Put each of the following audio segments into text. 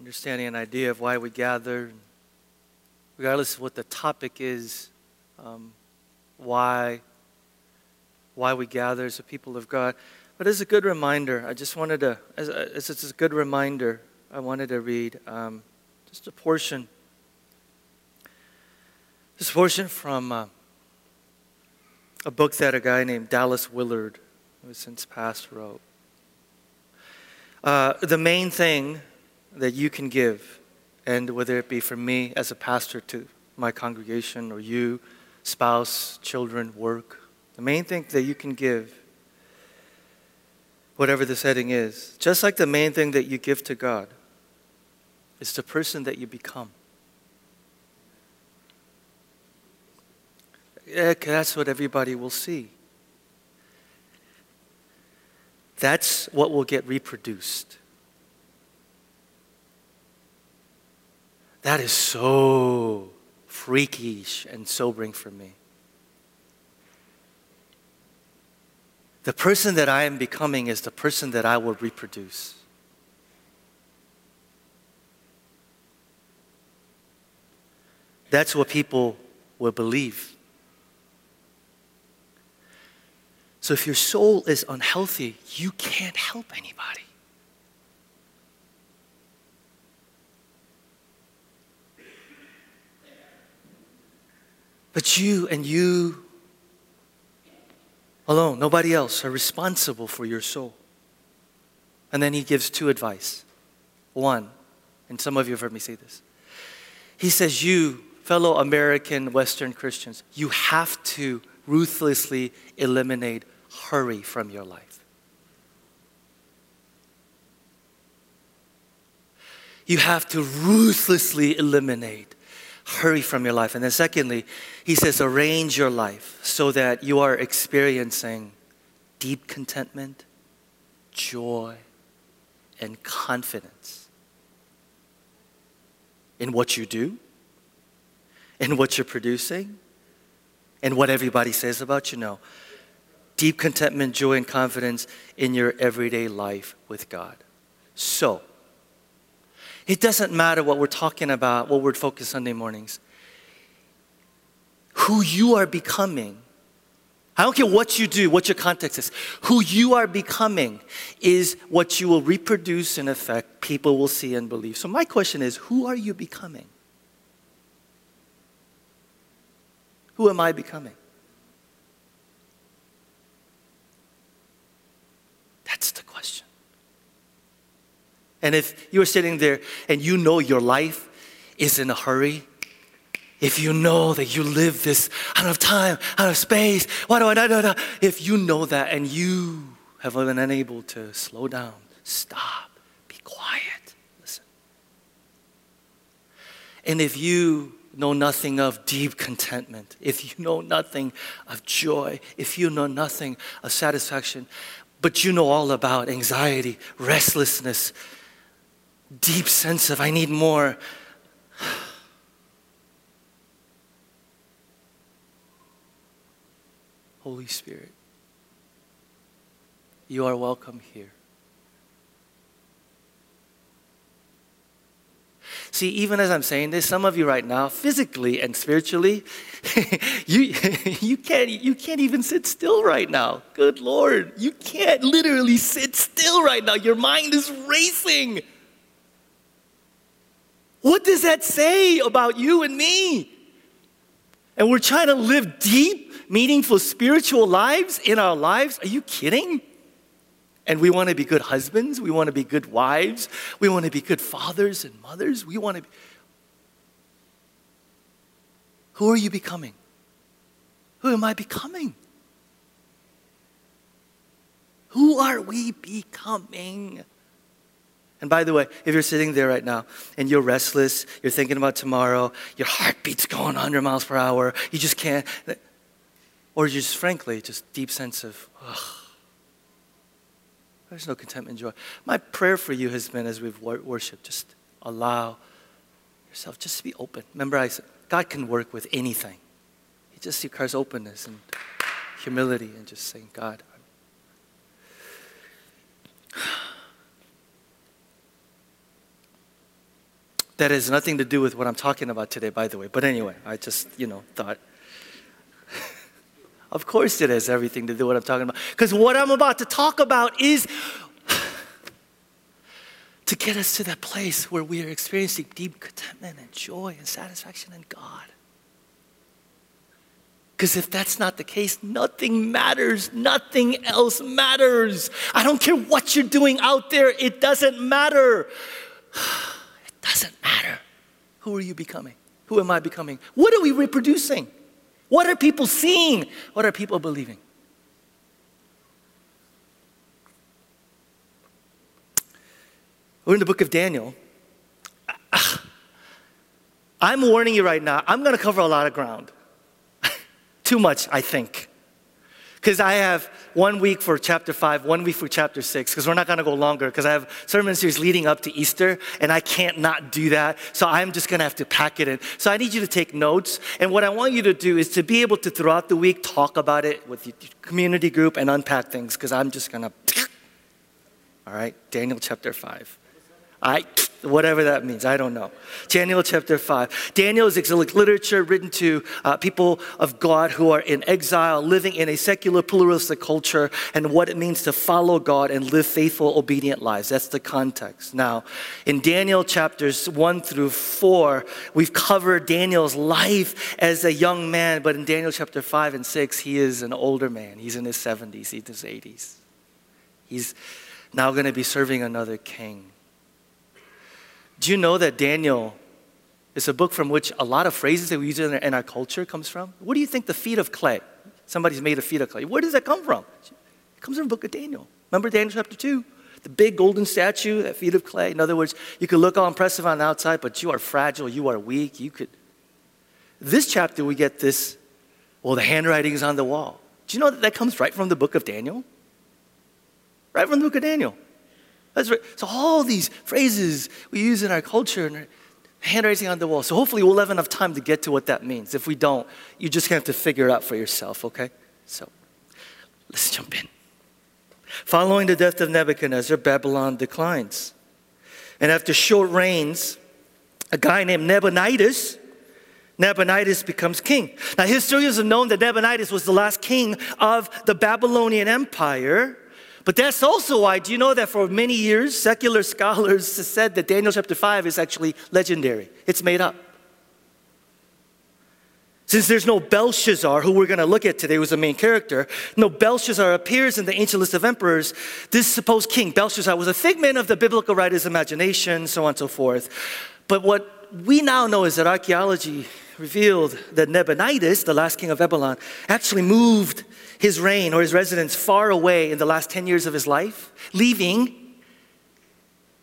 understanding an idea of why we gather, regardless of what the topic is, um, why, why we gather as a people of God. But as a good reminder, I just wanted to, as, as it's a good reminder, I wanted to read um, just a portion, a portion from uh, a book that a guy named Dallas Willard, who has since passed, wrote. Uh, the main thing that you can give, and whether it be from me as a pastor to my congregation or you, spouse, children, work, the main thing that you can give, whatever the setting is, just like the main thing that you give to God, is the person that you become. Eh, that's what everybody will see. That's what will get reproduced. That is so freakish and sobering for me. The person that I am becoming is the person that I will reproduce. That's what people will believe. So if your soul is unhealthy, you can't help anybody. But you and you alone, nobody else, are responsible for your soul. And then he gives two advice. One, and some of you have heard me say this. He says, You, fellow American Western Christians, you have to ruthlessly eliminate hurry from your life. You have to ruthlessly eliminate hurry from your life. And then, secondly, he says, arrange your life so that you are experiencing deep contentment, joy, and confidence in what you do, in what you're producing, and what everybody says about you. No. Deep contentment, joy, and confidence in your everyday life with God. So, it doesn't matter what we're talking about, what we're focused Sunday mornings. Who you are becoming, I don't care what you do, what your context is, who you are becoming is what you will reproduce in effect, people will see and believe. So, my question is who are you becoming? Who am I becoming? That's the. And if you're sitting there and you know your life is in a hurry, if you know that you live this out of time, out of space, why do I, if you know that and you have been unable to slow down, stop, be quiet, listen. And if you know nothing of deep contentment, if you know nothing of joy, if you know nothing of satisfaction, but you know all about anxiety, restlessness, deep sense of I need more. Holy Spirit, you are welcome here. See, even as I'm saying this, some of you right now, physically and spiritually, you, you, can't, you can't even sit still right now. Good Lord, you can't literally sit still right now. Your mind is racing. What does that say about you and me? And we're trying to live deep, meaningful spiritual lives in our lives. Are you kidding? And we want to be good husbands. We want to be good wives. We want to be good fathers and mothers. We want to be. Who are you becoming? Who am I becoming? Who are we becoming? And by the way, if you're sitting there right now and you're restless, you're thinking about tomorrow, your heartbeat's going 100 miles per hour, you just can't, or just frankly, just deep sense of, ugh, there's no contentment and joy. My prayer for you has been as we've worshiped, just allow yourself, just to be open. Remember, I said, God can work with anything. He just requires openness and humility and just saying, God, That has nothing to do with what I'm talking about today, by the way. But anyway, I just, you know, thought. of course, it has everything to do with what I'm talking about. Because what I'm about to talk about is to get us to that place where we are experiencing deep contentment and joy and satisfaction in God. Because if that's not the case, nothing matters. Nothing else matters. I don't care what you're doing out there, it doesn't matter. Doesn't matter. Who are you becoming? Who am I becoming? What are we reproducing? What are people seeing? What are people believing? We're in the book of Daniel. I'm warning you right now, I'm going to cover a lot of ground. Too much, I think. Because I have one week for chapter five, one week for chapter six, because we're not going to go longer, because I have sermon series leading up to Easter, and I can't not do that. So I'm just going to have to pack it in. So I need you to take notes. And what I want you to do is to be able to, throughout the week, talk about it with your community group and unpack things, because I'm just going to. All right, Daniel chapter five. I whatever that means. I don't know. Daniel chapter 5. Daniel is exilic literature written to uh, people of God who are in exile, living in a secular, pluralistic culture, and what it means to follow God and live faithful, obedient lives. That's the context. Now, in Daniel chapters 1 through 4, we've covered Daniel's life as a young man, but in Daniel chapter 5 and 6, he is an older man. He's in his 70s, he's in his 80s. He's now going to be serving another king. Do you know that Daniel is a book from which a lot of phrases that we use in our, in our culture comes from? What do you think the feet of clay? Somebody's made a feet of clay. Where does that come from? It comes from the book of Daniel. Remember Daniel chapter 2? The big golden statue, that feet of clay. In other words, you could look all impressive on the outside, but you are fragile, you are weak. You could. This chapter, we get this, well, the handwriting is on the wall. Do you know that that comes right from the book of Daniel? Right from the book of Daniel. That's right. So all these phrases we use in our culture and handwriting on the wall. So hopefully we'll have enough time to get to what that means. If we don't, you just have to figure it out for yourself, okay? So let's jump in. Following the death of Nebuchadnezzar, Babylon declines. And after short reigns, a guy named Nabonidus, Nabonidus becomes king. Now, historians have known that Nabonidus was the last king of the Babylonian Empire. But that's also why, do you know that for many years, secular scholars said that Daniel chapter 5 is actually legendary? It's made up. Since there's no Belshazzar, who we're going to look at today, was the main character, no Belshazzar appears in the ancient list of emperors. This supposed king, Belshazzar, was a figment of the biblical writer's imagination, so on and so forth. But what we now know is that archaeology revealed that Nabonidus, the last king of Babylon, actually moved his reign or his residence far away in the last 10 years of his life, leaving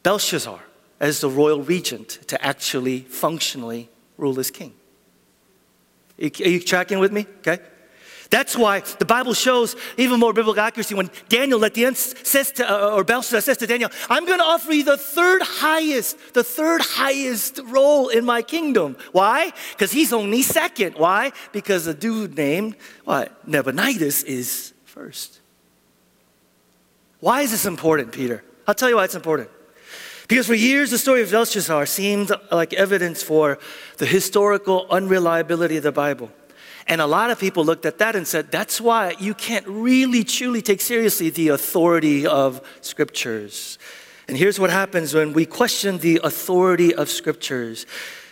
Belshazzar as the royal regent to actually functionally rule as king. Are you tracking with me? Okay. That's why the Bible shows even more biblical accuracy when Daniel at the end says to, uh, or Belshazzar says to Daniel, I'm going to offer you the third highest, the third highest role in my kingdom. Why? Because he's only second. Why? Because a dude named, what, Nabonidus is first. Why is this important, Peter? I'll tell you why it's important. Because for years, the story of Belshazzar seemed like evidence for the historical unreliability of the Bible. And a lot of people looked at that and said, that's why you can't really truly take seriously the authority of scriptures. And here's what happens when we question the authority of scriptures.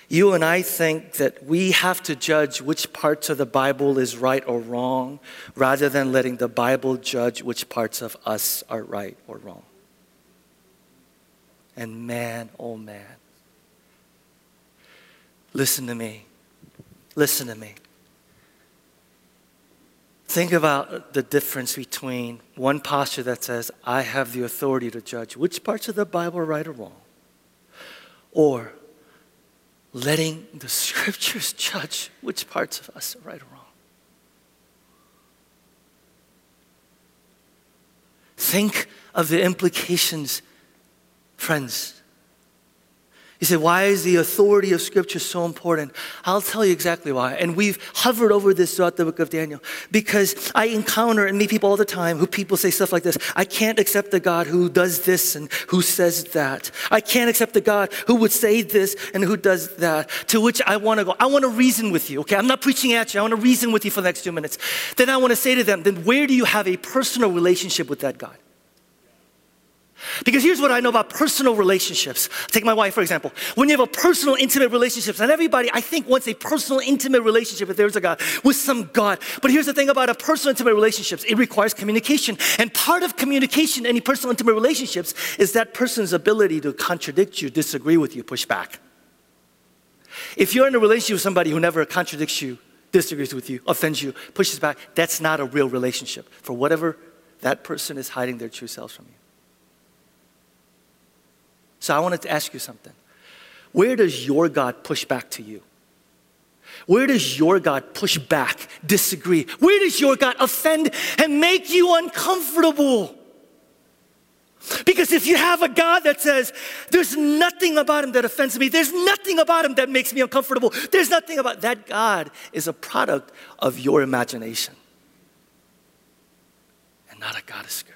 You and I think that we have to judge which parts of the Bible is right or wrong rather than letting the Bible judge which parts of us are right or wrong. And man, oh man, listen to me. Listen to me. Think about the difference between one posture that says, I have the authority to judge which parts of the Bible are right or wrong, or letting the scriptures judge which parts of us are right or wrong. Think of the implications, friends. You say, why is the authority of Scripture so important? I'll tell you exactly why. And we've hovered over this throughout the book of Daniel because I encounter and meet people all the time who people say stuff like this I can't accept the God who does this and who says that. I can't accept the God who would say this and who does that. To which I want to go, I want to reason with you, okay? I'm not preaching at you, I want to reason with you for the next two minutes. Then I want to say to them, then where do you have a personal relationship with that God? Because here's what I know about personal relationships. Take my wife, for example. When you have a personal, intimate relationship, and everybody, I think, wants a personal, intimate relationship if there's a God, with some God. But here's the thing about a personal, intimate relationships it requires communication. And part of communication, in any personal, intimate relationships, is that person's ability to contradict you, disagree with you, push back. If you're in a relationship with somebody who never contradicts you, disagrees with you, offends you, pushes back, that's not a real relationship for whatever that person is hiding their true selves from you. So I wanted to ask you something. Where does your God push back to you? Where does your God push back, disagree? Where does your God offend and make you uncomfortable? Because if you have a God that says, there's nothing about him that offends me, there's nothing about him that makes me uncomfortable, there's nothing about that God is a product of your imagination and not a God of Scripture.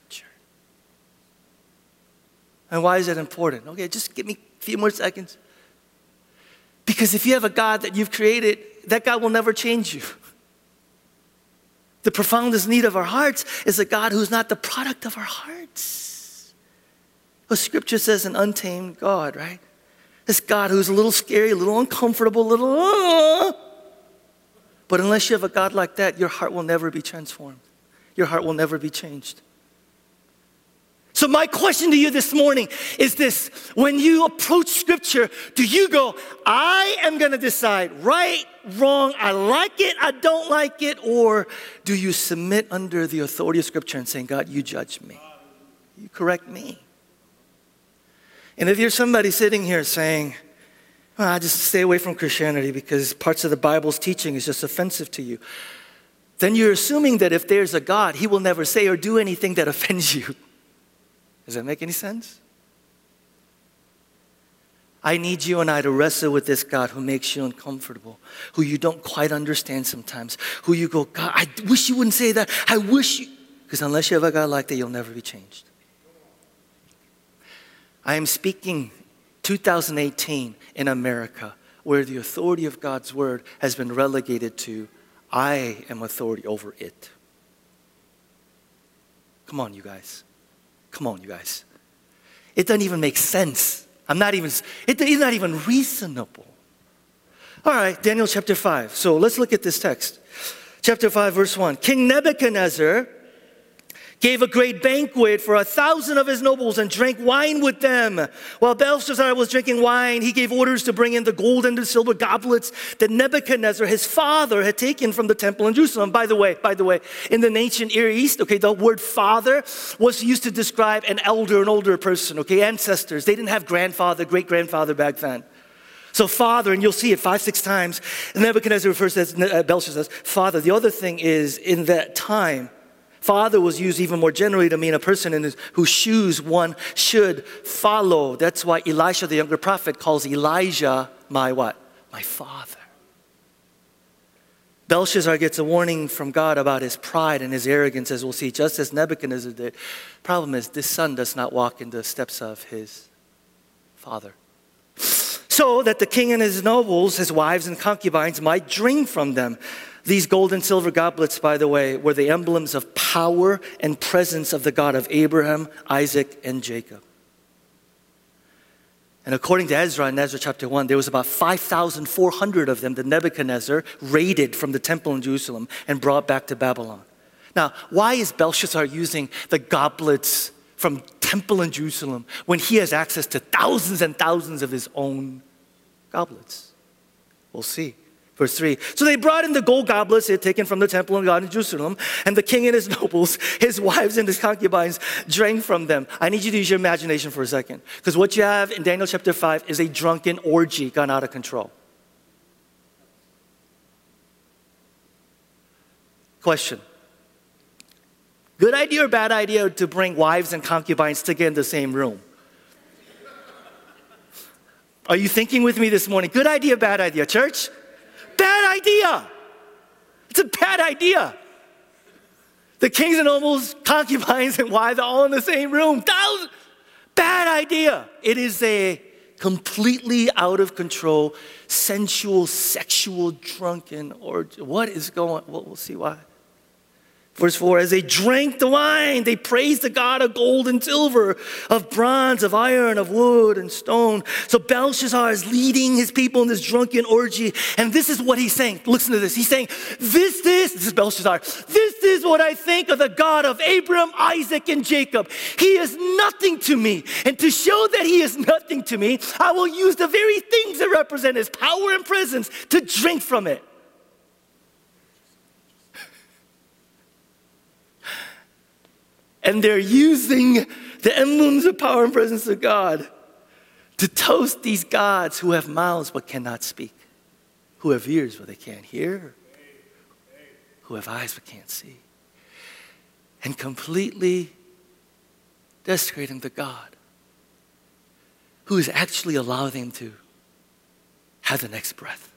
And why is that important? Okay, just give me a few more seconds. Because if you have a God that you've created, that God will never change you. The profoundest need of our hearts is a God who's not the product of our hearts. Well, scripture says an untamed God, right? This God who's a little scary, a little uncomfortable, a little, but unless you have a God like that, your heart will never be transformed. Your heart will never be changed. So, my question to you this morning is this when you approach scripture, do you go, I am going to decide right, wrong, I like it, I don't like it, or do you submit under the authority of scripture and saying, God, you judge me, you correct me? And if you're somebody sitting here saying, well, I just stay away from Christianity because parts of the Bible's teaching is just offensive to you, then you're assuming that if there's a God, he will never say or do anything that offends you. Does that make any sense? I need you and I to wrestle with this God who makes you uncomfortable, who you don't quite understand sometimes, who you go, God, I wish you wouldn't say that. I wish you, because unless you have a God like that, you'll never be changed. I am speaking 2018 in America, where the authority of God's word has been relegated to, I am authority over it. Come on, you guys. Come on, you guys. It doesn't even make sense. I'm not even, it is not even reasonable. All right, Daniel chapter 5. So let's look at this text. Chapter 5, verse 1. King Nebuchadnezzar gave a great banquet for a thousand of his nobles and drank wine with them. While Belshazzar was drinking wine, he gave orders to bring in the gold and the silver goblets that Nebuchadnezzar, his father, had taken from the temple in Jerusalem. By the way, by the way, in the ancient Near East, okay, the word father was used to describe an elder, an older person, okay, ancestors. They didn't have grandfather, great grandfather back then. So, father, and you'll see it five, six times. Nebuchadnezzar refers to as uh, Belshazzar as father. The other thing is, in that time, Father was used even more generally to mean a person in whose shoes one should follow. That's why Elisha, the younger prophet, calls Elijah my what? My father. Belshazzar gets a warning from God about his pride and his arrogance, as we'll see, just as Nebuchadnezzar did. Problem is, this son does not walk in the steps of his father. So that the king and his nobles, his wives and concubines, might drink from them. These gold and silver goblets, by the way, were the emblems of power and presence of the God of Abraham, Isaac, and Jacob. And according to Ezra in Ezra chapter 1, there was about 5,400 of them that Nebuchadnezzar raided from the temple in Jerusalem and brought back to Babylon. Now, why is Belshazzar using the goblets from temple in Jerusalem when he has access to thousands and thousands of his own goblets? We'll see. Verse 3. So they brought in the gold goblets they had taken from the temple of God in Jerusalem, and the king and his nobles, his wives and his concubines drank from them. I need you to use your imagination for a second. Because what you have in Daniel chapter 5 is a drunken orgy gone out of control. Question Good idea or bad idea to bring wives and concubines together in the same room? Are you thinking with me this morning? Good idea, bad idea, church? Idea. It's a bad idea. The kings and nobles, concubines, and wives are all in the same room. Bad idea. It is a completely out of control, sensual, sexual, drunken, or what is going Well, we'll see why. Verse 4 As they drank the wine, they praised the God of gold and silver, of bronze, of iron, of wood and stone. So Belshazzar is leading his people in this drunken orgy. And this is what he's saying. Listen to this. He's saying, This, this, this is Belshazzar. This is what I think of the God of Abraham, Isaac, and Jacob. He is nothing to me. And to show that he is nothing to me, I will use the very things that represent his power and presence to drink from it. And they're using the emblems of power and presence of God to toast these gods who have mouths but cannot speak, who have ears but they can't hear, who have eyes but can't see, and completely desecrating the God who is actually allowing them to have the next breath.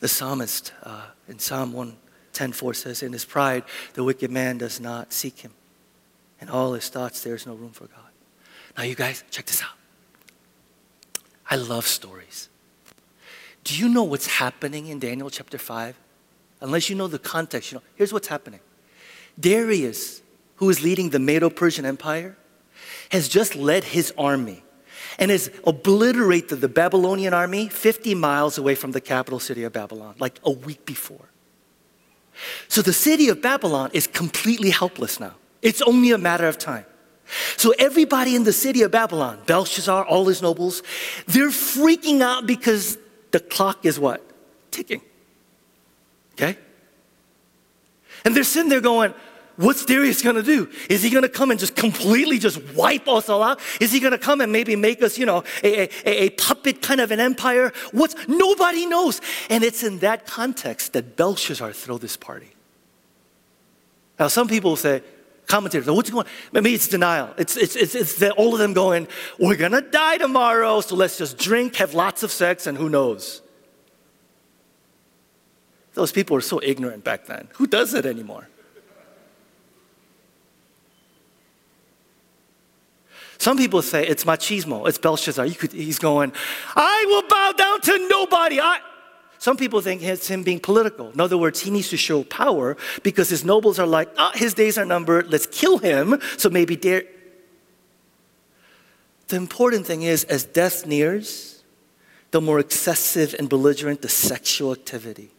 The psalmist uh, in Psalm 1 10:4 says, In his pride, the wicked man does not seek him. In all his thoughts, there is no room for God. Now, you guys, check this out. I love stories. Do you know what's happening in Daniel chapter 5? Unless you know the context, you know, here's what's happening. Darius, who is leading the Medo Persian Empire, has just led his army and has obliterated the Babylonian army 50 miles away from the capital city of Babylon, like a week before. So the city of Babylon is completely helpless now. It's only a matter of time. So everybody in the city of Babylon, Belshazzar, all his nobles, they're freaking out because the clock is what? Ticking. Okay? And they're sitting there going, What's Darius gonna do? Is he gonna come and just completely just wipe us all out? Is he gonna come and maybe make us, you know, a, a, a puppet kind of an empire? What's nobody knows. And it's in that context that Belshazzar throw this party. Now, some people say, commentators, what's going on? Maybe it's denial. It's, it's, it's, it's that all of them going, we're gonna die tomorrow, so let's just drink, have lots of sex, and who knows? Those people were so ignorant back then. Who does it anymore? Some people say it's machismo, it's Belshazzar. Could, he's going, I will bow down to nobody. I. Some people think it's him being political. In other words, he needs to show power because his nobles are like, ah, his days are numbered, let's kill him. So maybe dare. The important thing is, as death nears, the more excessive and belligerent the sexual activity,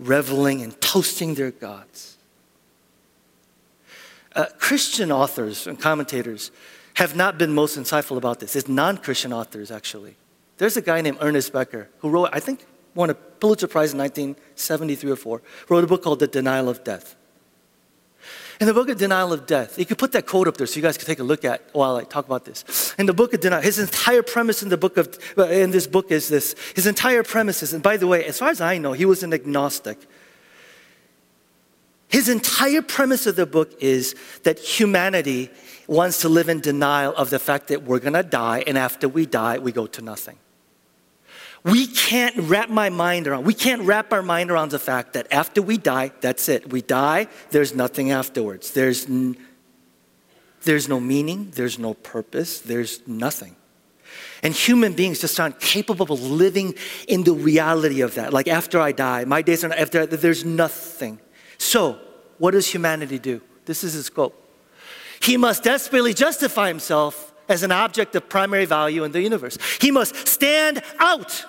reveling and toasting their gods. Uh, Christian authors and commentators have not been most insightful about this. It's non Christian authors, actually. There's a guy named Ernest Becker who wrote, I think, won a Pulitzer Prize in 1973 or 4, wrote a book called The Denial of Death. In the book of Denial of Death, you could put that quote up there so you guys can take a look at while I talk about this. In the book of Denial, his entire premise in the book of in this book is this. His entire premise is, and by the way, as far as I know, he was an agnostic. His entire premise of the book is that humanity wants to live in denial of the fact that we're gonna die, and after we die, we go to nothing. We can't wrap my mind around, we can't wrap our mind around the fact that after we die, that's it. We die, there's nothing afterwards. There's, n- there's no meaning, there's no purpose, there's nothing. And human beings just aren't capable of living in the reality of that. Like after I die, my days are not, after that, there's nothing. So, what does humanity do? This is his quote. He must desperately justify himself as an object of primary value in the universe. He must stand out.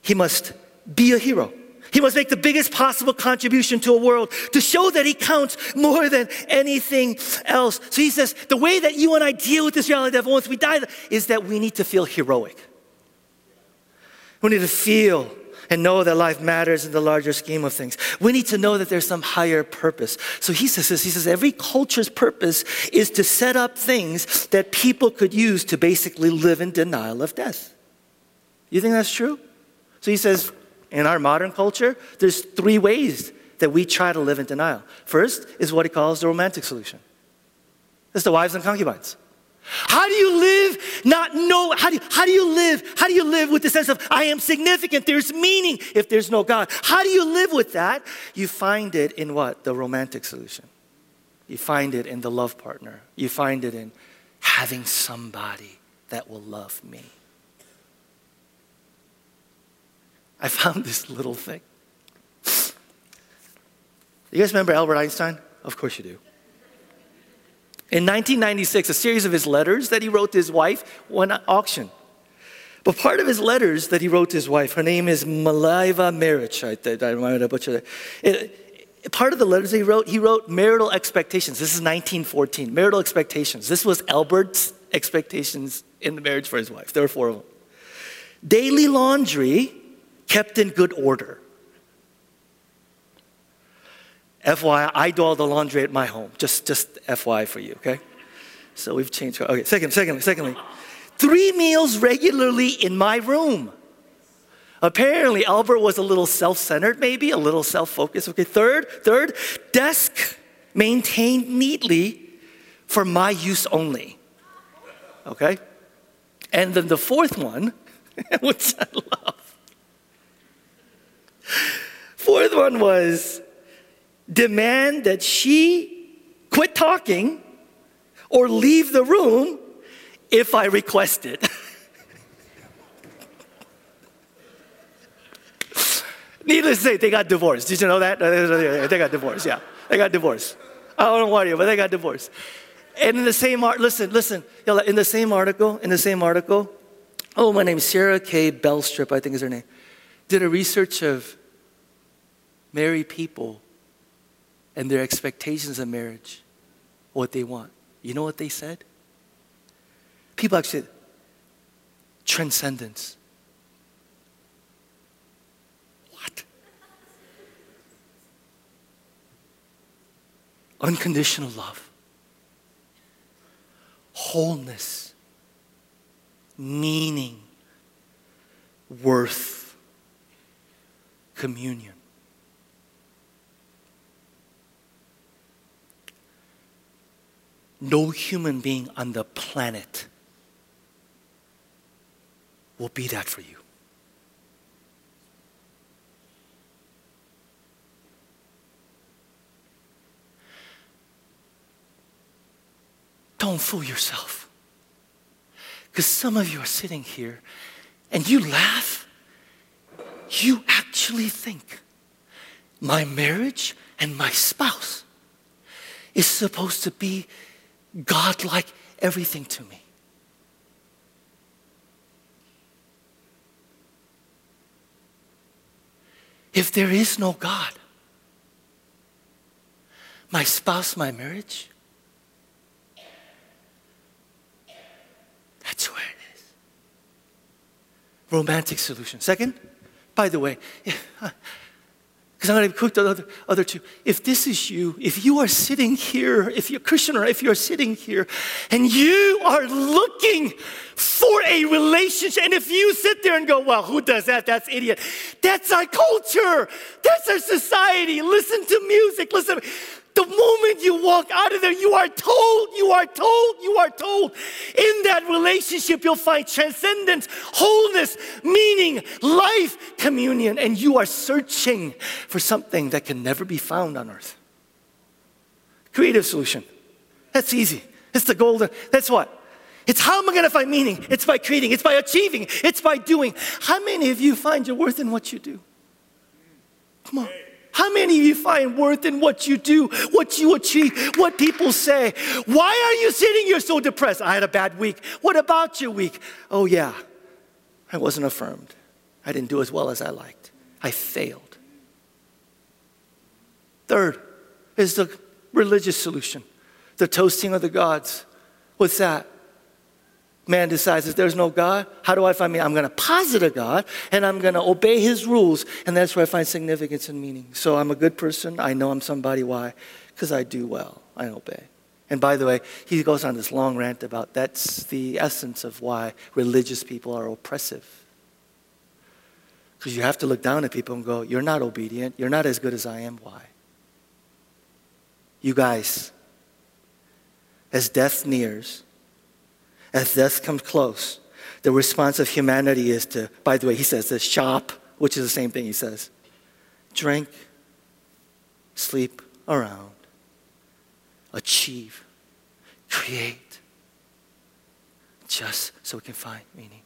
He must be a hero. He must make the biggest possible contribution to a world to show that he counts more than anything else. So he says the way that you and I deal with this reality that once we die is that we need to feel heroic. We need to feel and know that life matters in the larger scheme of things. We need to know that there's some higher purpose. So he says this, he says every culture's purpose is to set up things that people could use to basically live in denial of death. You think that's true? So he says, in our modern culture, there's three ways that we try to live in denial. First is what he calls the romantic solution. It's the wives and concubines. How do you live not know? How do, how do you live? How do you live with the sense of I am significant? There's meaning if there's no God. How do you live with that? You find it in what? The romantic solution. You find it in the love partner. You find it in having somebody that will love me. I found this little thing. You guys remember Albert Einstein? Of course you do. In 1996, a series of his letters that he wrote to his wife won an auction. But part of his letters that he wrote to his wife, her name is Mileva Maric. I, I might have butchered that. part of the letters he wrote, he wrote marital expectations. This is 1914, marital expectations. This was Albert's expectations in the marriage for his wife. There were four of them. Daily laundry kept in good order. FYI, I do all the laundry at my home. Just, just FYI for you, okay? So we've changed. Okay, second, secondly, secondly, three meals regularly in my room. Apparently, Albert was a little self-centered, maybe a little self-focused. Okay, third, third, desk maintained neatly for my use only. Okay, and then the fourth one, which I love. Fourth one was demand that she quit talking or leave the room if I request it. Needless to say, they got divorced. Did you know that? They got divorced, yeah. They got divorced. I don't worry, but they got divorced. And in the same art, listen, listen, in the same article, in the same article, oh, my name's Sarah K. Belstrip, I think is her name, did a research of married people and their expectations of marriage, what they want. You know what they said? People actually transcendence. What? Unconditional love, wholeness, meaning, worth, communion. No human being on the planet will be that for you. Don't fool yourself. Because some of you are sitting here and you laugh. You actually think my marriage and my spouse is supposed to be God like everything to me. If there is no God, my spouse, my marriage, that's where it is. Romantic solution. Second, by the way, because I'm going to cook the other, other two. If this is you, if you are sitting here, if you're Christian or if you're sitting here and you are looking for a relationship, and if you sit there and go, well, who does that? That's idiot. That's our culture. That's our society. Listen to music. Listen. The moment you walk out of there, you are told, you are told, you are told. In that relationship, you'll find transcendence, wholeness, meaning, life, communion, and you are searching for something that can never be found on earth. Creative solution. That's easy. It's the golden. That's what? It's how am I going to find meaning? It's by creating, it's by achieving, it's by doing. How many of you find your worth in what you do? Come on. How many of you find worth in what you do, what you achieve, what people say? Why are you sitting here so depressed? I had a bad week. What about your week? Oh, yeah, I wasn't affirmed. I didn't do as well as I liked. I failed. Third is the religious solution, the toasting of the gods. What's that? Man decides that there's no God, how do I find meaning? I'm going to posit a God and I'm going to obey his rules, and that's where I find significance and meaning. So I'm a good person. I know I'm somebody. Why? Because I do well, I obey. And by the way, he goes on this long rant about that's the essence of why religious people are oppressive. Because you have to look down at people and go, You're not obedient. You're not as good as I am. Why? You guys, as death nears, As death comes close, the response of humanity is to, by the way, he says this shop, which is the same thing he says drink, sleep around, achieve, create, just so we can find meaning.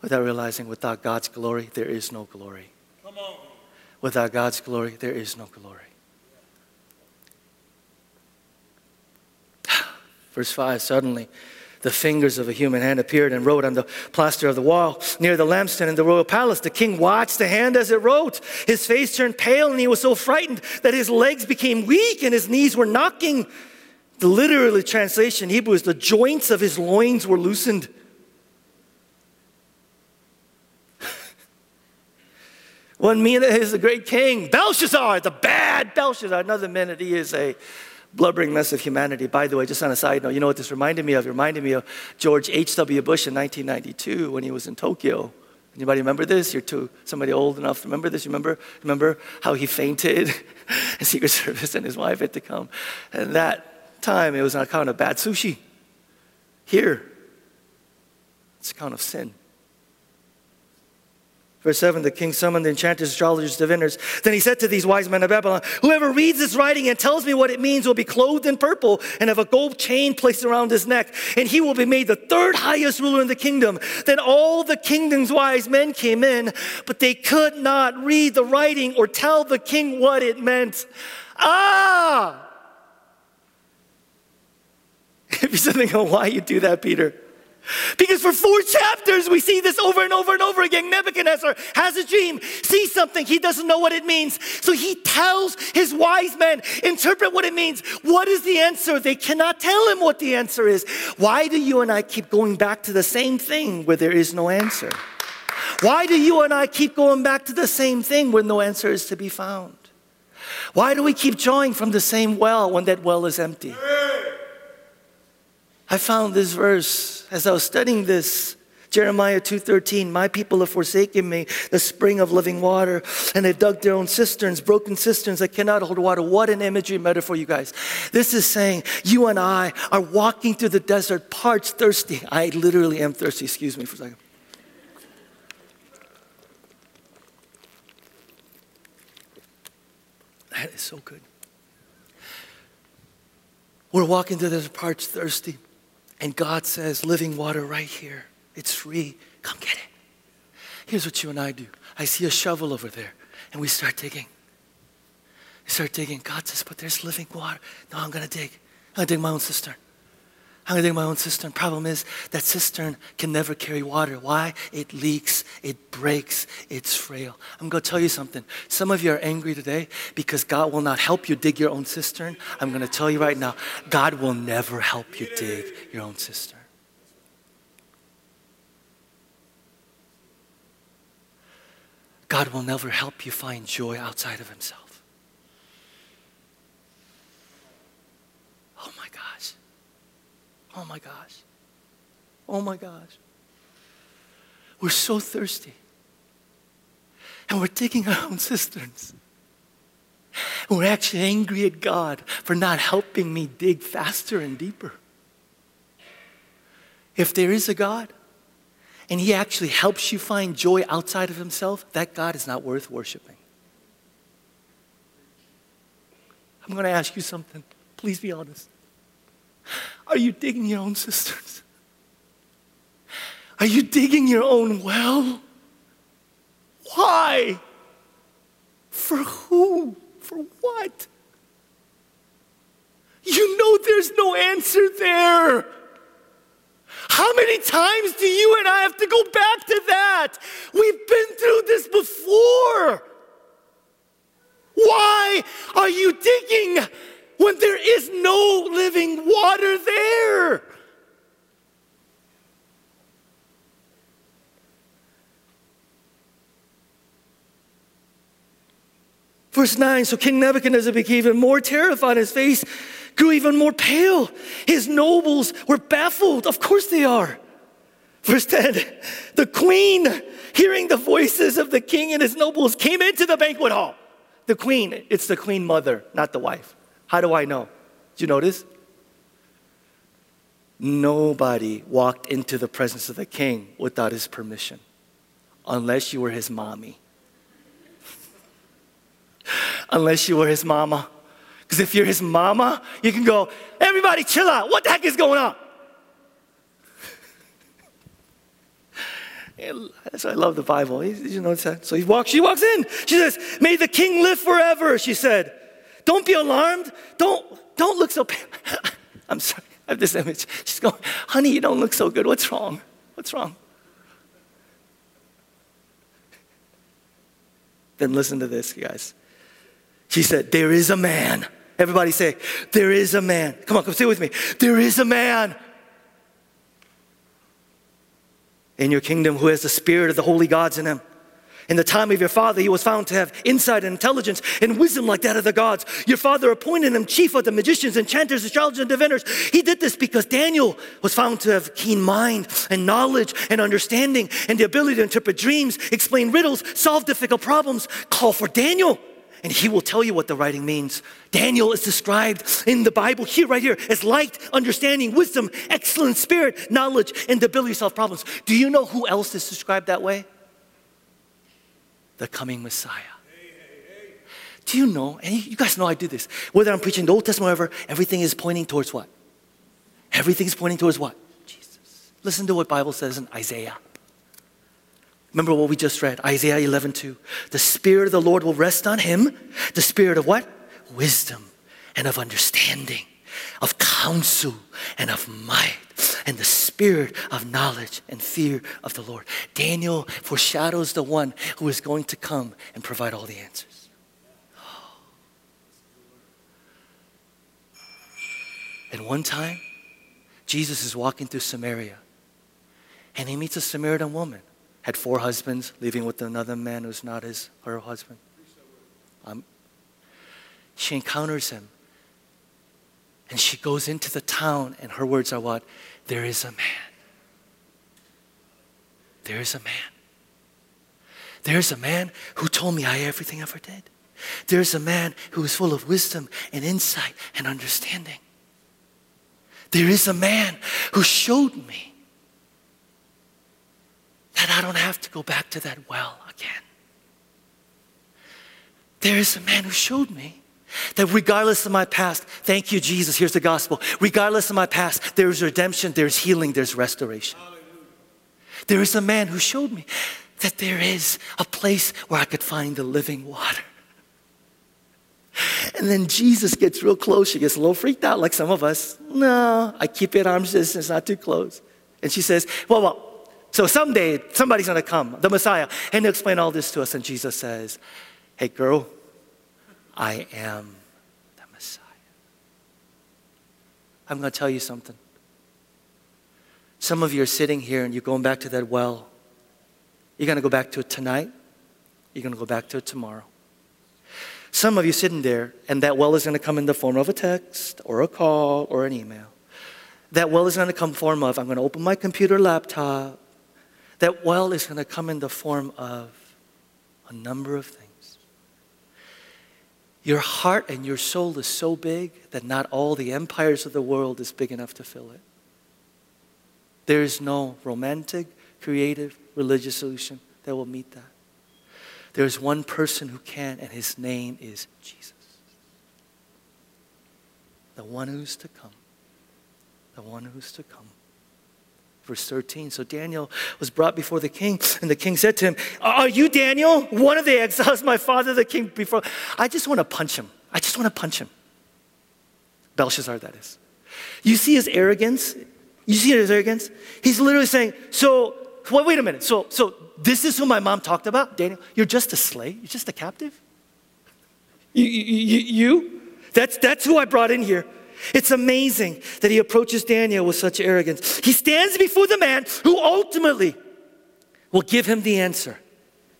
Without realizing without God's glory, there is no glory. Come on. Without God's glory, there is no glory. Verse 5 Suddenly, the fingers of a human hand appeared and wrote on the plaster of the wall near the lampstand in the royal palace. The king watched the hand as it wrote. His face turned pale and he was so frightened that his legs became weak and his knees were knocking. The literally translation Hebrew is the joints of his loins were loosened. One minute he's a great king, Belshazzar, the bad Belshazzar. Another minute he is a blubbering mess of humanity. By the way, just on a side note, you know what this reminded me of? It reminded me of George H.W. Bush in 1992 when he was in Tokyo. Anybody remember this? You're too somebody old enough to remember this. Remember remember how he fainted? Secret Service and his wife had to come. And that time it was on account of bad sushi. Here, it's account of sin. Verse 7 The king summoned the enchanters, astrologers, diviners. Then he said to these wise men of Babylon, Whoever reads this writing and tells me what it means will be clothed in purple and have a gold chain placed around his neck, and he will be made the third highest ruler in the kingdom. Then all the kingdom's wise men came in, but they could not read the writing or tell the king what it meant. Ah! If you're sitting why you do that, Peter? Because for four chapters, we see this over and over and over again. Nebuchadnezzar has a dream, sees something, he doesn't know what it means. So he tells his wise men, interpret what it means. What is the answer? They cannot tell him what the answer is. Why do you and I keep going back to the same thing where there is no answer? Why do you and I keep going back to the same thing where no answer is to be found? Why do we keep drawing from the same well when that well is empty? I found this verse as I was studying this. Jeremiah 2:13 My people have forsaken me the spring of living water and they've dug their own cisterns broken cisterns. That cannot hold water. What an imagery metaphor you guys. This is saying you and I are walking through the desert parched thirsty. I literally am thirsty. Excuse me for a second. That is so good. We're walking through the desert parched thirsty and God says, living water right here. It's free. Come get it. Here's what you and I do I see a shovel over there, and we start digging. We start digging. God says, but there's living water. No, I'm going to dig. I'm going to dig my own cistern. I'm going to dig my own cistern. Problem is, that cistern can never carry water. Why? It leaks, it breaks, it's frail. I'm going to tell you something. Some of you are angry today because God will not help you dig your own cistern. I'm going to tell you right now God will never help you dig your own cistern. God will never help you find joy outside of Himself. Oh my gosh. Oh my gosh. We're so thirsty. And we're digging our own cisterns. We're actually angry at God for not helping me dig faster and deeper. If there is a God, and He actually helps you find joy outside of Himself, that God is not worth worshiping. I'm going to ask you something. Please be honest. Are you digging your own cisterns? Are you digging your own well? Why? For who? For what? You know there's no answer there. How many times do you and I have to go back to that? We've been through this before. Why are you digging when there is no living water there? Verse 9 So King Nebuchadnezzar became even more terrified. His face grew even more pale. His nobles were baffled. Of course they are. Verse 10 The queen, hearing the voices of the king and his nobles, came into the banquet hall. The queen, it's the queen mother, not the wife. How do I know? Did you notice? Nobody walked into the presence of the king without his permission, unless you were his mommy. Unless you were his mama. Because if you're his mama, you can go, everybody chill out. What the heck is going on? That's why I love the Bible. You notice that? So he walks, she walks in. She says, May the king live forever, she said. Don't be alarmed. Don't, don't look so pale. I'm sorry. I have this image. She's going, honey, you don't look so good. What's wrong? What's wrong? Then listen to this, you guys. She said, There is a man. Everybody say, There is a man. Come on, come sit with me. There is a man in your kingdom who has the spirit of the holy gods in him. In the time of your father, he was found to have insight and intelligence and wisdom like that of the gods. Your father appointed him chief of the magicians, enchanters, astrologers, and diviners. He did this because Daniel was found to have keen mind and knowledge and understanding and the ability to interpret dreams, explain riddles, solve difficult problems. Call for Daniel and he will tell you what the writing means. Daniel is described in the Bible here, right here, as light, understanding, wisdom, excellent spirit, knowledge, and the ability to solve problems. Do you know who else is described that way? The coming Messiah. Do you know, and you guys know I do this, whether I'm preaching the Old Testament or everything is pointing towards what? Everything's pointing towards what? Jesus. Listen to what Bible says in Isaiah. Remember what we just read, Isaiah 11, 2. The Spirit of the Lord will rest on him. The Spirit of what? Wisdom and of understanding, of counsel and of might, and the Spirit of knowledge and fear of the Lord. Daniel foreshadows the one who is going to come and provide all the answers. And one time, Jesus is walking through Samaria and he meets a Samaritan woman had four husbands, living with another man who's not his her husband. Um, she encounters him. And she goes into the town, and her words are what? There is a man. There is a man. There's a man who told me I everything I ever did. There's a man who is full of wisdom and insight and understanding. There is a man who showed me that I don't have to go back to that well again. There is a man who showed me that regardless of my past, thank you, Jesus, here's the gospel. Regardless of my past, there is redemption, there's healing, there's restoration. There is a man who showed me that there is a place where I could find the living water. And then Jesus gets real close. She gets a little freaked out, like some of us. No, I keep it arm's distance, not too close. And she says, Well, well, so someday somebody's going to come, the Messiah, and explain all this to us. And Jesus says, Hey, girl, I am the Messiah. I'm going to tell you something. Some of you are sitting here and you're going back to that well. You're going to go back to it tonight. You're going to go back to it tomorrow. Some of you sitting there, and that well is going to come in the form of a text or a call or an email. That well is going to come form of I'm going to open my computer laptop that well is going to come in the form of a number of things. Your heart and your soul is so big that not all the empires of the world is big enough to fill it. There is no romantic, creative, religious solution that will meet that. There is one person who can, and his name is Jesus. The one who's to come. The one who's to come. Verse 13. So Daniel was brought before the king, and the king said to him, Are you Daniel, one of the exiles my father, the king, before? I just want to punch him. I just want to punch him. Belshazzar, that is. You see his arrogance? You see his arrogance? He's literally saying, So, wait, wait a minute. So, so this is who my mom talked about? Daniel, you're just a slave? You're just a captive? You? you, you? That's, that's who I brought in here. It's amazing that he approaches Daniel with such arrogance. He stands before the man who ultimately will give him the answer.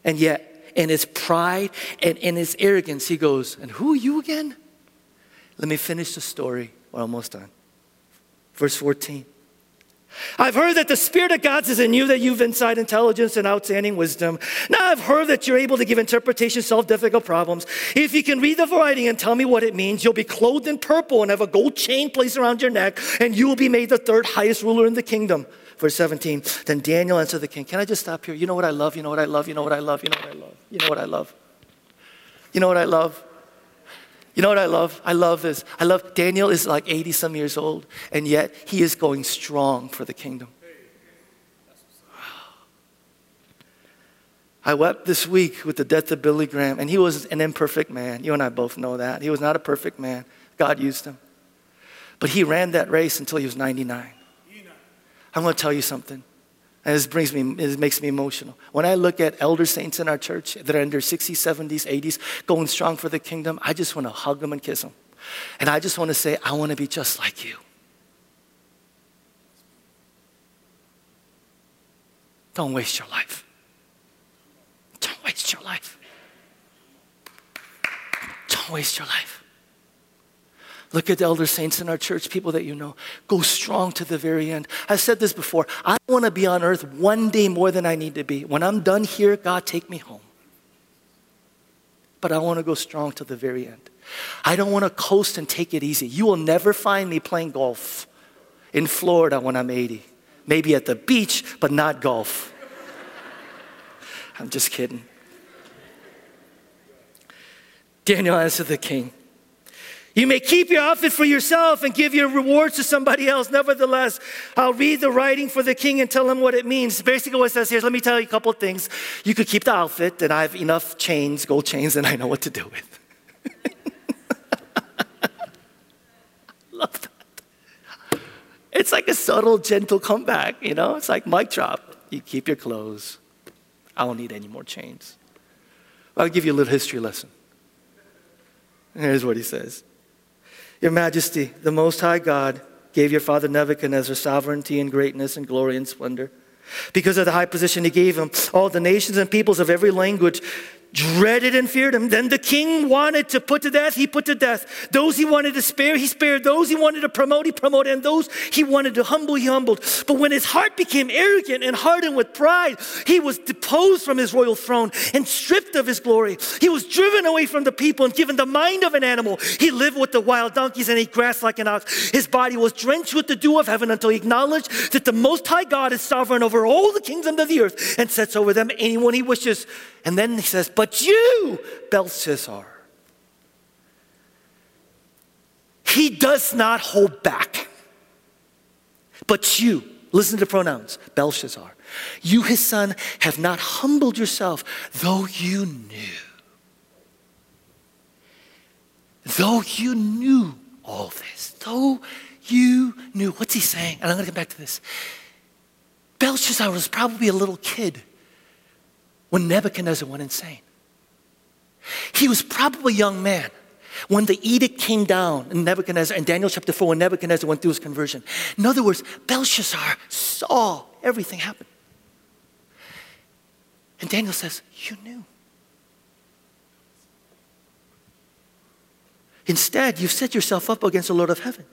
And yet, in his pride and in his arrogance, he goes, And who are you again? Let me finish the story. We're almost done. Verse 14. I've heard that the Spirit of God is in you, that you've inside intelligence and outstanding wisdom. Now I've heard that you're able to give interpretation, solve difficult problems. If you can read the writing and tell me what it means, you'll be clothed in purple and have a gold chain placed around your neck, and you will be made the third highest ruler in the kingdom. Verse 17. Then Daniel answered the king, Can I just stop here? You know what I love? You know what I love? You know what I love? You know what I love? You know what I love? You know what I love? You know what I love? I love this. I love Daniel is like 80 some years old, and yet he is going strong for the kingdom. I wept this week with the death of Billy Graham, and he was an imperfect man. You and I both know that. He was not a perfect man. God used him. But he ran that race until he was 99. I'm going to tell you something. And this brings me, it makes me emotional. When I look at elder saints in our church that are in their 60s, 70s, 80s, going strong for the kingdom, I just want to hug them and kiss them. And I just want to say, I want to be just like you. Don't waste your life. Don't waste your life. Don't waste your life. Look at the elder saints in our church, people that you know. Go strong to the very end. I've said this before. I want to be on earth one day more than I need to be. When I'm done here, God, take me home. But I want to go strong to the very end. I don't want to coast and take it easy. You will never find me playing golf in Florida when I'm 80. Maybe at the beach, but not golf. I'm just kidding. Daniel answered the king. You may keep your outfit for yourself and give your rewards to somebody else. Nevertheless, I'll read the writing for the king and tell him what it means. Basically, what it says here is let me tell you a couple of things. You could keep the outfit, and I have enough chains, gold chains, and I know what to do with. Love that. It's like a subtle, gentle comeback, you know? It's like mic drop. You keep your clothes. I don't need any more chains. I'll give you a little history lesson. Here's what he says your Majesty, the Most High God gave your father Nebuchadnezzar sovereignty and greatness and glory and splendor. Because of the high position he gave him, all the nations and peoples of every language dreaded and feared him. Then the king wanted to put to death, he put to death. Those he wanted to spare, he spared. Those he wanted to promote, he promoted. And those he wanted to humble, he humbled. But when his heart became arrogant and hardened with pride, he was deposed from his royal throne and stripped of his glory. He was driven away from the people and given the mind of an animal. He lived with the wild donkeys and ate grass like an ox. His body was drenched with the dew of heaven until he acknowledged that the Most High God is sovereign over all the kingdoms of the earth and sets over them anyone he wishes. And then he says, But you, Belshazzar, he does not hold back. But you, listen to the pronouns, Belshazzar, you, his son, have not humbled yourself, though you knew. Though you knew all this, though you knew. What's he saying? And I'm going to come back to this. Belshazzar was probably a little kid when Nebuchadnezzar went insane. He was probably a young man when the edict came down in Nebuchadnezzar, in Daniel chapter 4, when Nebuchadnezzar went through his conversion. In other words, Belshazzar saw everything happen. And Daniel says, You knew. Instead, you've set yourself up against the Lord of heaven.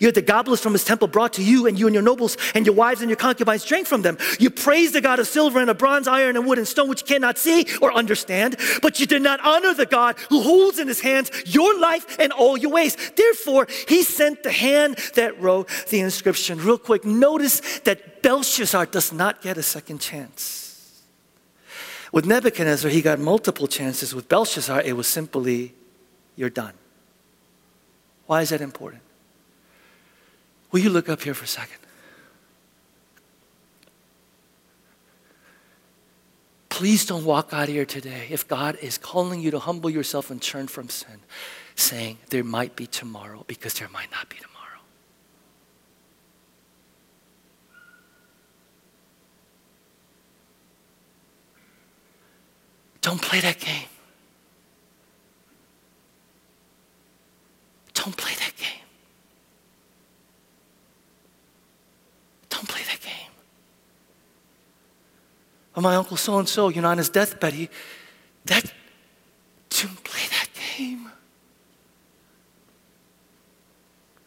You had the goblets from his temple brought to you, and you and your nobles and your wives and your concubines drank from them. You praised the God of silver and of bronze, iron, and wood and stone, which you cannot see or understand, but you did not honor the God who holds in his hands your life and all your ways. Therefore, he sent the hand that wrote the inscription. Real quick, notice that Belshazzar does not get a second chance. With Nebuchadnezzar, he got multiple chances. With Belshazzar, it was simply, you're done. Why is that important? Will you look up here for a second? Please don't walk out of here today if God is calling you to humble yourself and turn from sin, saying there might be tomorrow because there might not be tomorrow. Don't play that game. Don't play that game. Don't play that game. Or my uncle so and so, you know, on his deathbed, he, that, don't play that game.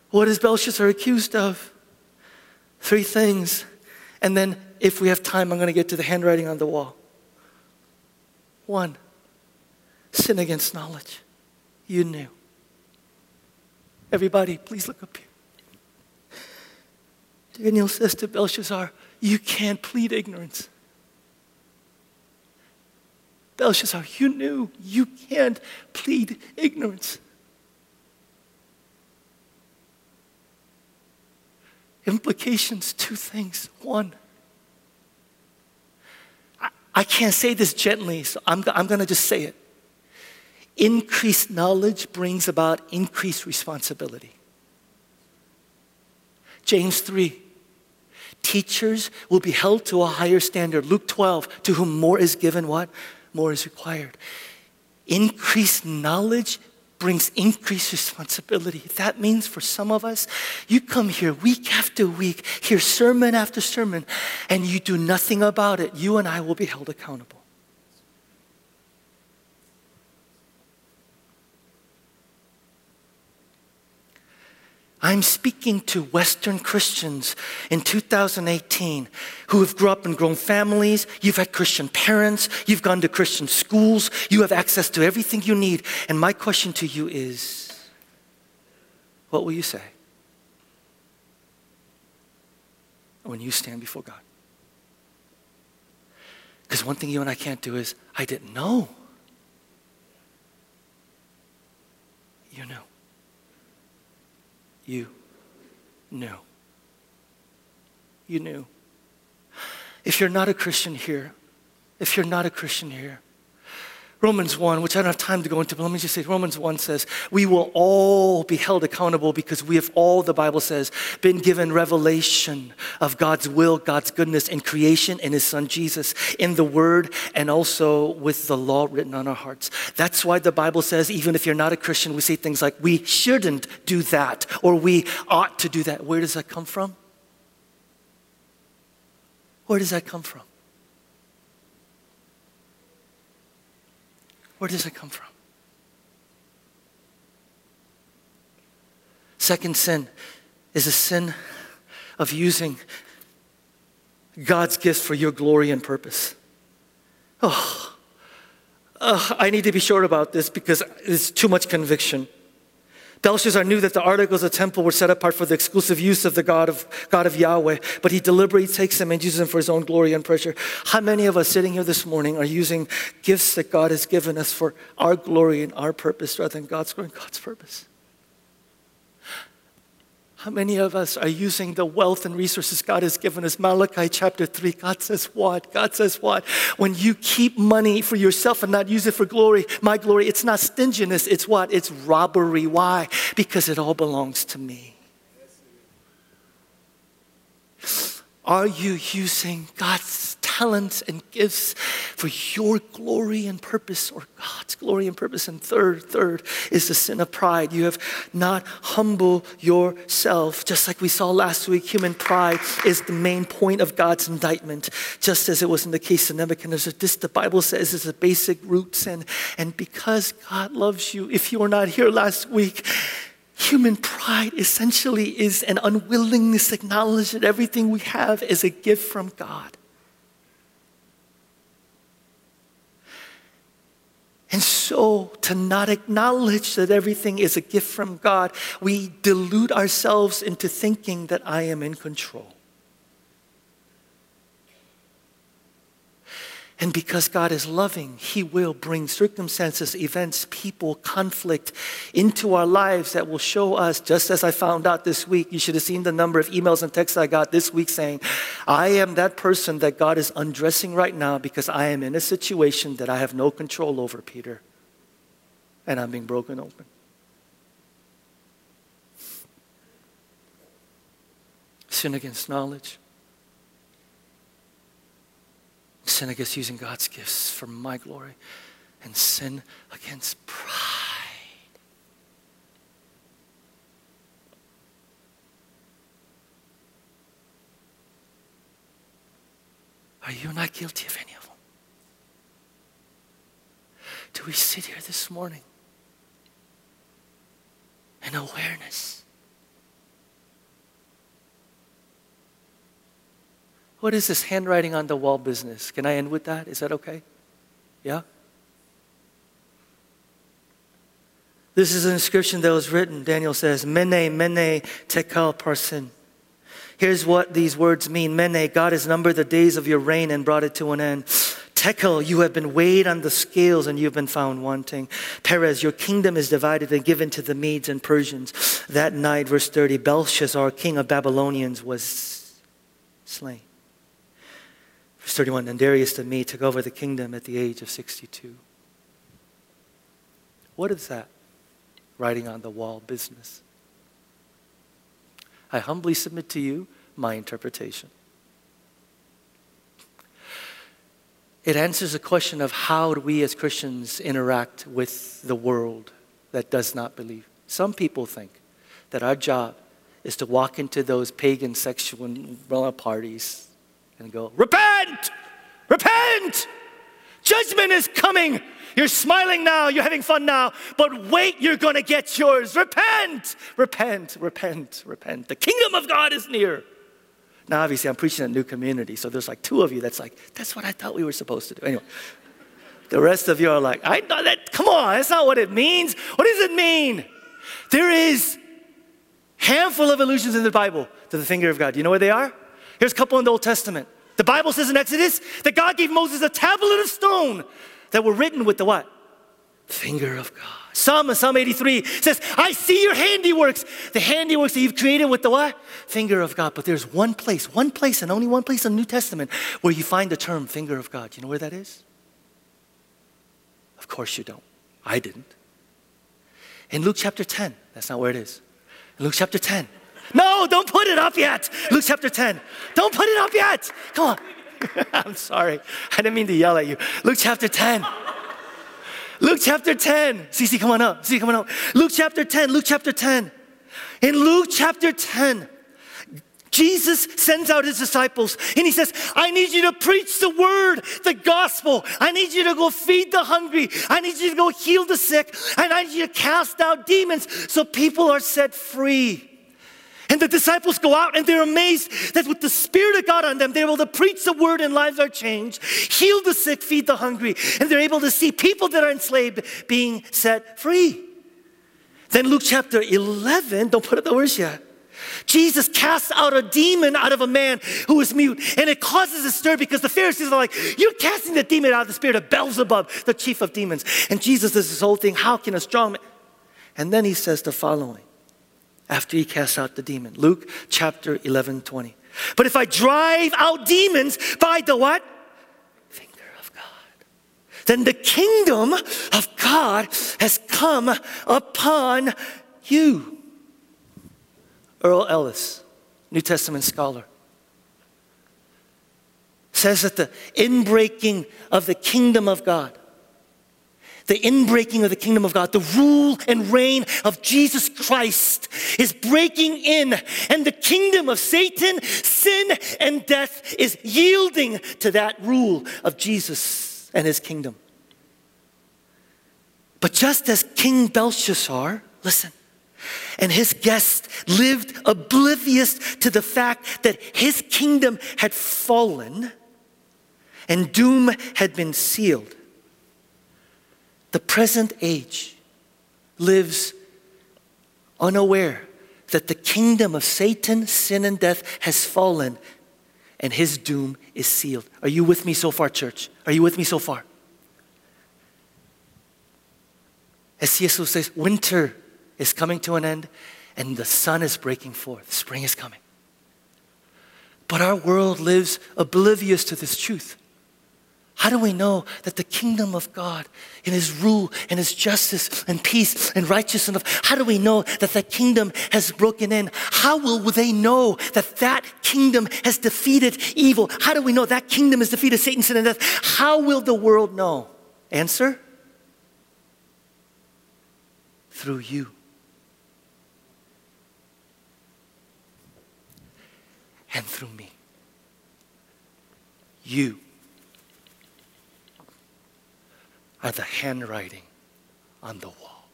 What is Belshazzar accused of? Three things And then, if we have time, I'm going to get to the handwriting on the wall. One, sin against knowledge. You knew. Everybody, please look up here. Daniel says to Belshazzar, You can't plead ignorance. Belshazzar, you knew you can't plead ignorance. Implications, two things. One, I, I can't say this gently, so I'm, I'm going to just say it. Increased knowledge brings about increased responsibility. James 3. Teachers will be held to a higher standard. Luke 12. To whom more is given, what? More is required. Increased knowledge brings increased responsibility. That means for some of us, you come here week after week, hear sermon after sermon, and you do nothing about it. You and I will be held accountable. I'm speaking to Western Christians in 2018 who have grown up in grown families. You've had Christian parents. You've gone to Christian schools. You have access to everything you need. And my question to you is what will you say when you stand before God? Because one thing you and I can't do is, I didn't know. You know you knew. You knew. If you're not a Christian here, if you're not a Christian here, Romans 1, which I don't have time to go into, but let me just say Romans 1 says, We will all be held accountable because we have all, the Bible says, been given revelation of God's will, God's goodness in creation in His Son Jesus, in the Word, and also with the law written on our hearts. That's why the Bible says, even if you're not a Christian, we say things like, We shouldn't do that, or we ought to do that. Where does that come from? Where does that come from? Where does it come from? Second sin is a sin of using God's gifts for your glory and purpose. Oh, uh, I need to be short about this because it's too much conviction. Belshazzar knew that the articles of the temple were set apart for the exclusive use of the God of, God of Yahweh, but he deliberately takes them and uses them for his own glory and pleasure. How many of us sitting here this morning are using gifts that God has given us for our glory and our purpose rather than God's glory and God's purpose? How many of us are using the wealth and resources God has given us? Malachi chapter 3, God says what? God says what? When you keep money for yourself and not use it for glory, my glory, it's not stinginess, it's what? It's robbery. Why? Because it all belongs to me. Are you using God's talents and gifts for your glory and purpose or God's glory and purpose? And third, third is the sin of pride. You have not humble yourself. Just like we saw last week, human pride is the main point of God's indictment, just as it was in the case of Nebuchadnezzar. This, the Bible says, is a basic root sin. And because God loves you, if you were not here last week, Human pride essentially is an unwillingness to acknowledge that everything we have is a gift from God. And so, to not acknowledge that everything is a gift from God, we delude ourselves into thinking that I am in control. And because God is loving, He will bring circumstances, events, people, conflict into our lives that will show us, just as I found out this week. You should have seen the number of emails and texts I got this week saying, I am that person that God is undressing right now because I am in a situation that I have no control over, Peter. And I'm being broken open. Sin against knowledge sin against using God's gifts for my glory, and sin against pride. Are you not guilty of any of them? Do we sit here this morning in awareness What is this handwriting on the wall business? Can I end with that? Is that okay? Yeah? This is an inscription that was written. Daniel says, Mene, Mene, Tekel, Parsin. Here's what these words mean Mene, God has numbered the days of your reign and brought it to an end. Tekel, you have been weighed on the scales and you've been found wanting. Peres, your kingdom is divided and given to the Medes and Persians. That night, verse 30, Belshazzar, king of Babylonians, was slain. Verse 31, and Darius the Mede took over the kingdom at the age of 62. What is that? Writing on the wall business. I humbly submit to you my interpretation. It answers the question of how do we as Christians interact with the world that does not believe. Some people think that our job is to walk into those pagan sexual parties and go, Repent! Repent! Judgment is coming! You're smiling now, you're having fun now, but wait, you're gonna get yours. Repent! Repent, repent, repent. The kingdom of God is near. Now, obviously, I'm preaching a new community, so there's like two of you that's like, that's what I thought we were supposed to do. Anyway, the rest of you are like, I know that, come on, that's not what it means. What does it mean? There is handful of allusions in the Bible to the finger of God. Do you know where they are? Here's a couple in the Old Testament. The Bible says in Exodus that God gave Moses a tablet of stone that were written with the what? Finger of God. Psalm, Psalm 83 says, I see your handiworks, the handiworks that you've created with the what? Finger of God. But there's one place, one place, and only one place in the New Testament where you find the term finger of God. You know where that is? Of course you don't. I didn't. In Luke chapter 10, that's not where it is. In Luke chapter 10. No, don't put it up yet. Luke chapter 10. Don't put it up yet. Come on. I'm sorry. I didn't mean to yell at you. Luke chapter 10. Luke chapter 10. CC, come on up. CC, come on up. Luke chapter 10. Luke chapter 10. In Luke chapter 10, Jesus sends out his disciples and he says, I need you to preach the word, the gospel. I need you to go feed the hungry. I need you to go heal the sick. And I need you to cast out demons so people are set free. And the disciples go out and they're amazed that with the Spirit of God on them, they're able to preach the word and lives are changed, heal the sick, feed the hungry, and they're able to see people that are enslaved being set free. Then Luke chapter 11, don't put up the words yet. Jesus casts out a demon out of a man who is mute, and it causes a stir because the Pharisees are like, You're casting the demon out of the spirit of Beelzebub, the chief of demons. And Jesus does this whole thing how can a strong man? And then he says the following after he casts out the demon. Luke chapter 11, 20. But if I drive out demons by the what? Finger of God. Then the kingdom of God has come upon you. Earle Ellis, New Testament scholar, says that the inbreaking of the kingdom of God the inbreaking of the kingdom of God, the rule and reign of Jesus Christ is breaking in, and the kingdom of Satan, sin, and death is yielding to that rule of Jesus and his kingdom. But just as King Belshazzar, listen, and his guests lived oblivious to the fact that his kingdom had fallen and doom had been sealed the present age lives unaware that the kingdom of Satan, sin, and death has fallen and his doom is sealed. Are you with me so far, church? Are you with me so far? As C.S. says, winter is coming to an end and the sun is breaking forth. Spring is coming. But our world lives oblivious to this truth. How do we know that the kingdom of God in his rule and his justice and peace and righteousness, how do we know that that kingdom has broken in? How will they know that that kingdom has defeated evil? How do we know that kingdom has defeated Satan, sin, and death? How will the world know? Answer? Through you. And through me. You are the handwriting on the wall.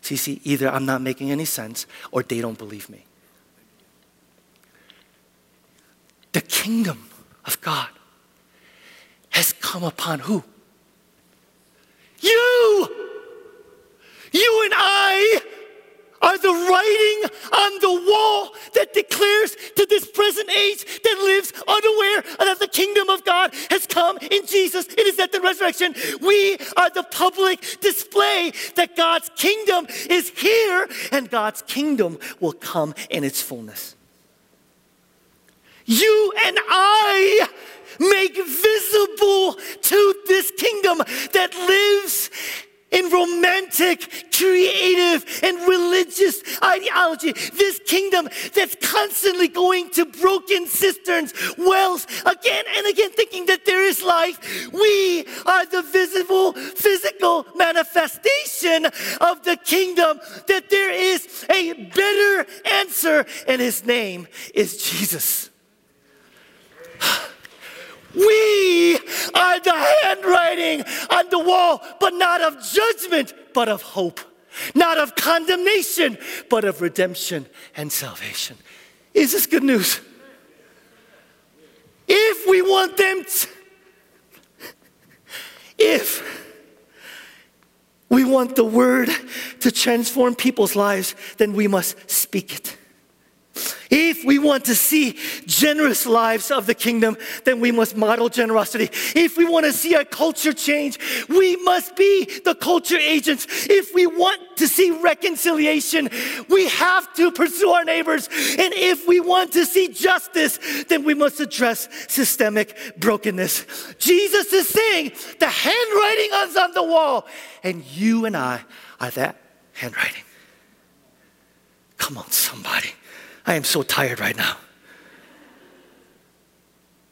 See, see, either I'm not making any sense or they don't believe me. The kingdom of God has come upon who? You! You and I are the writing on the wall that declares to this present age that lives unaware that the kingdom of God has come in Jesus in his death and resurrection. We are the public display that God's kingdom is here and God's kingdom will come in its fullness. You and I make visible to this kingdom that lives in romantic, creative, and religious ideology. This kingdom that's constantly going to broken cisterns, wells, again and again, thinking that there is life. We are the visible, physical manifestation of the kingdom, that there is a better answer, and his name is Jesus. We are the handwriting on the wall, but not of judgment, but of hope. Not of condemnation, but of redemption and salvation. Is this good news? If we want them to, if we want the word to transform people's lives, then we must speak it. If we want to see generous lives of the kingdom, then we must model generosity. If we want to see our culture change, we must be the culture agents. If we want to see reconciliation, we have to pursue our neighbors. And if we want to see justice, then we must address systemic brokenness. Jesus is saying the handwriting is on the wall, and you and I are that handwriting. Come on, somebody. I am so tired right now.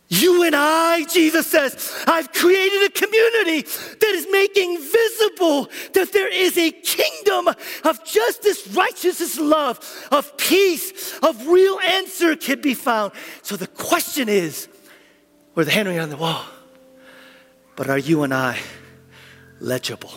You and I, Jesus says, I've created a community that is making visible that there is a kingdom of justice, righteousness, love, of peace, of real answer can be found. So the question is, we're the handwriting on the wall, but are you and I legible?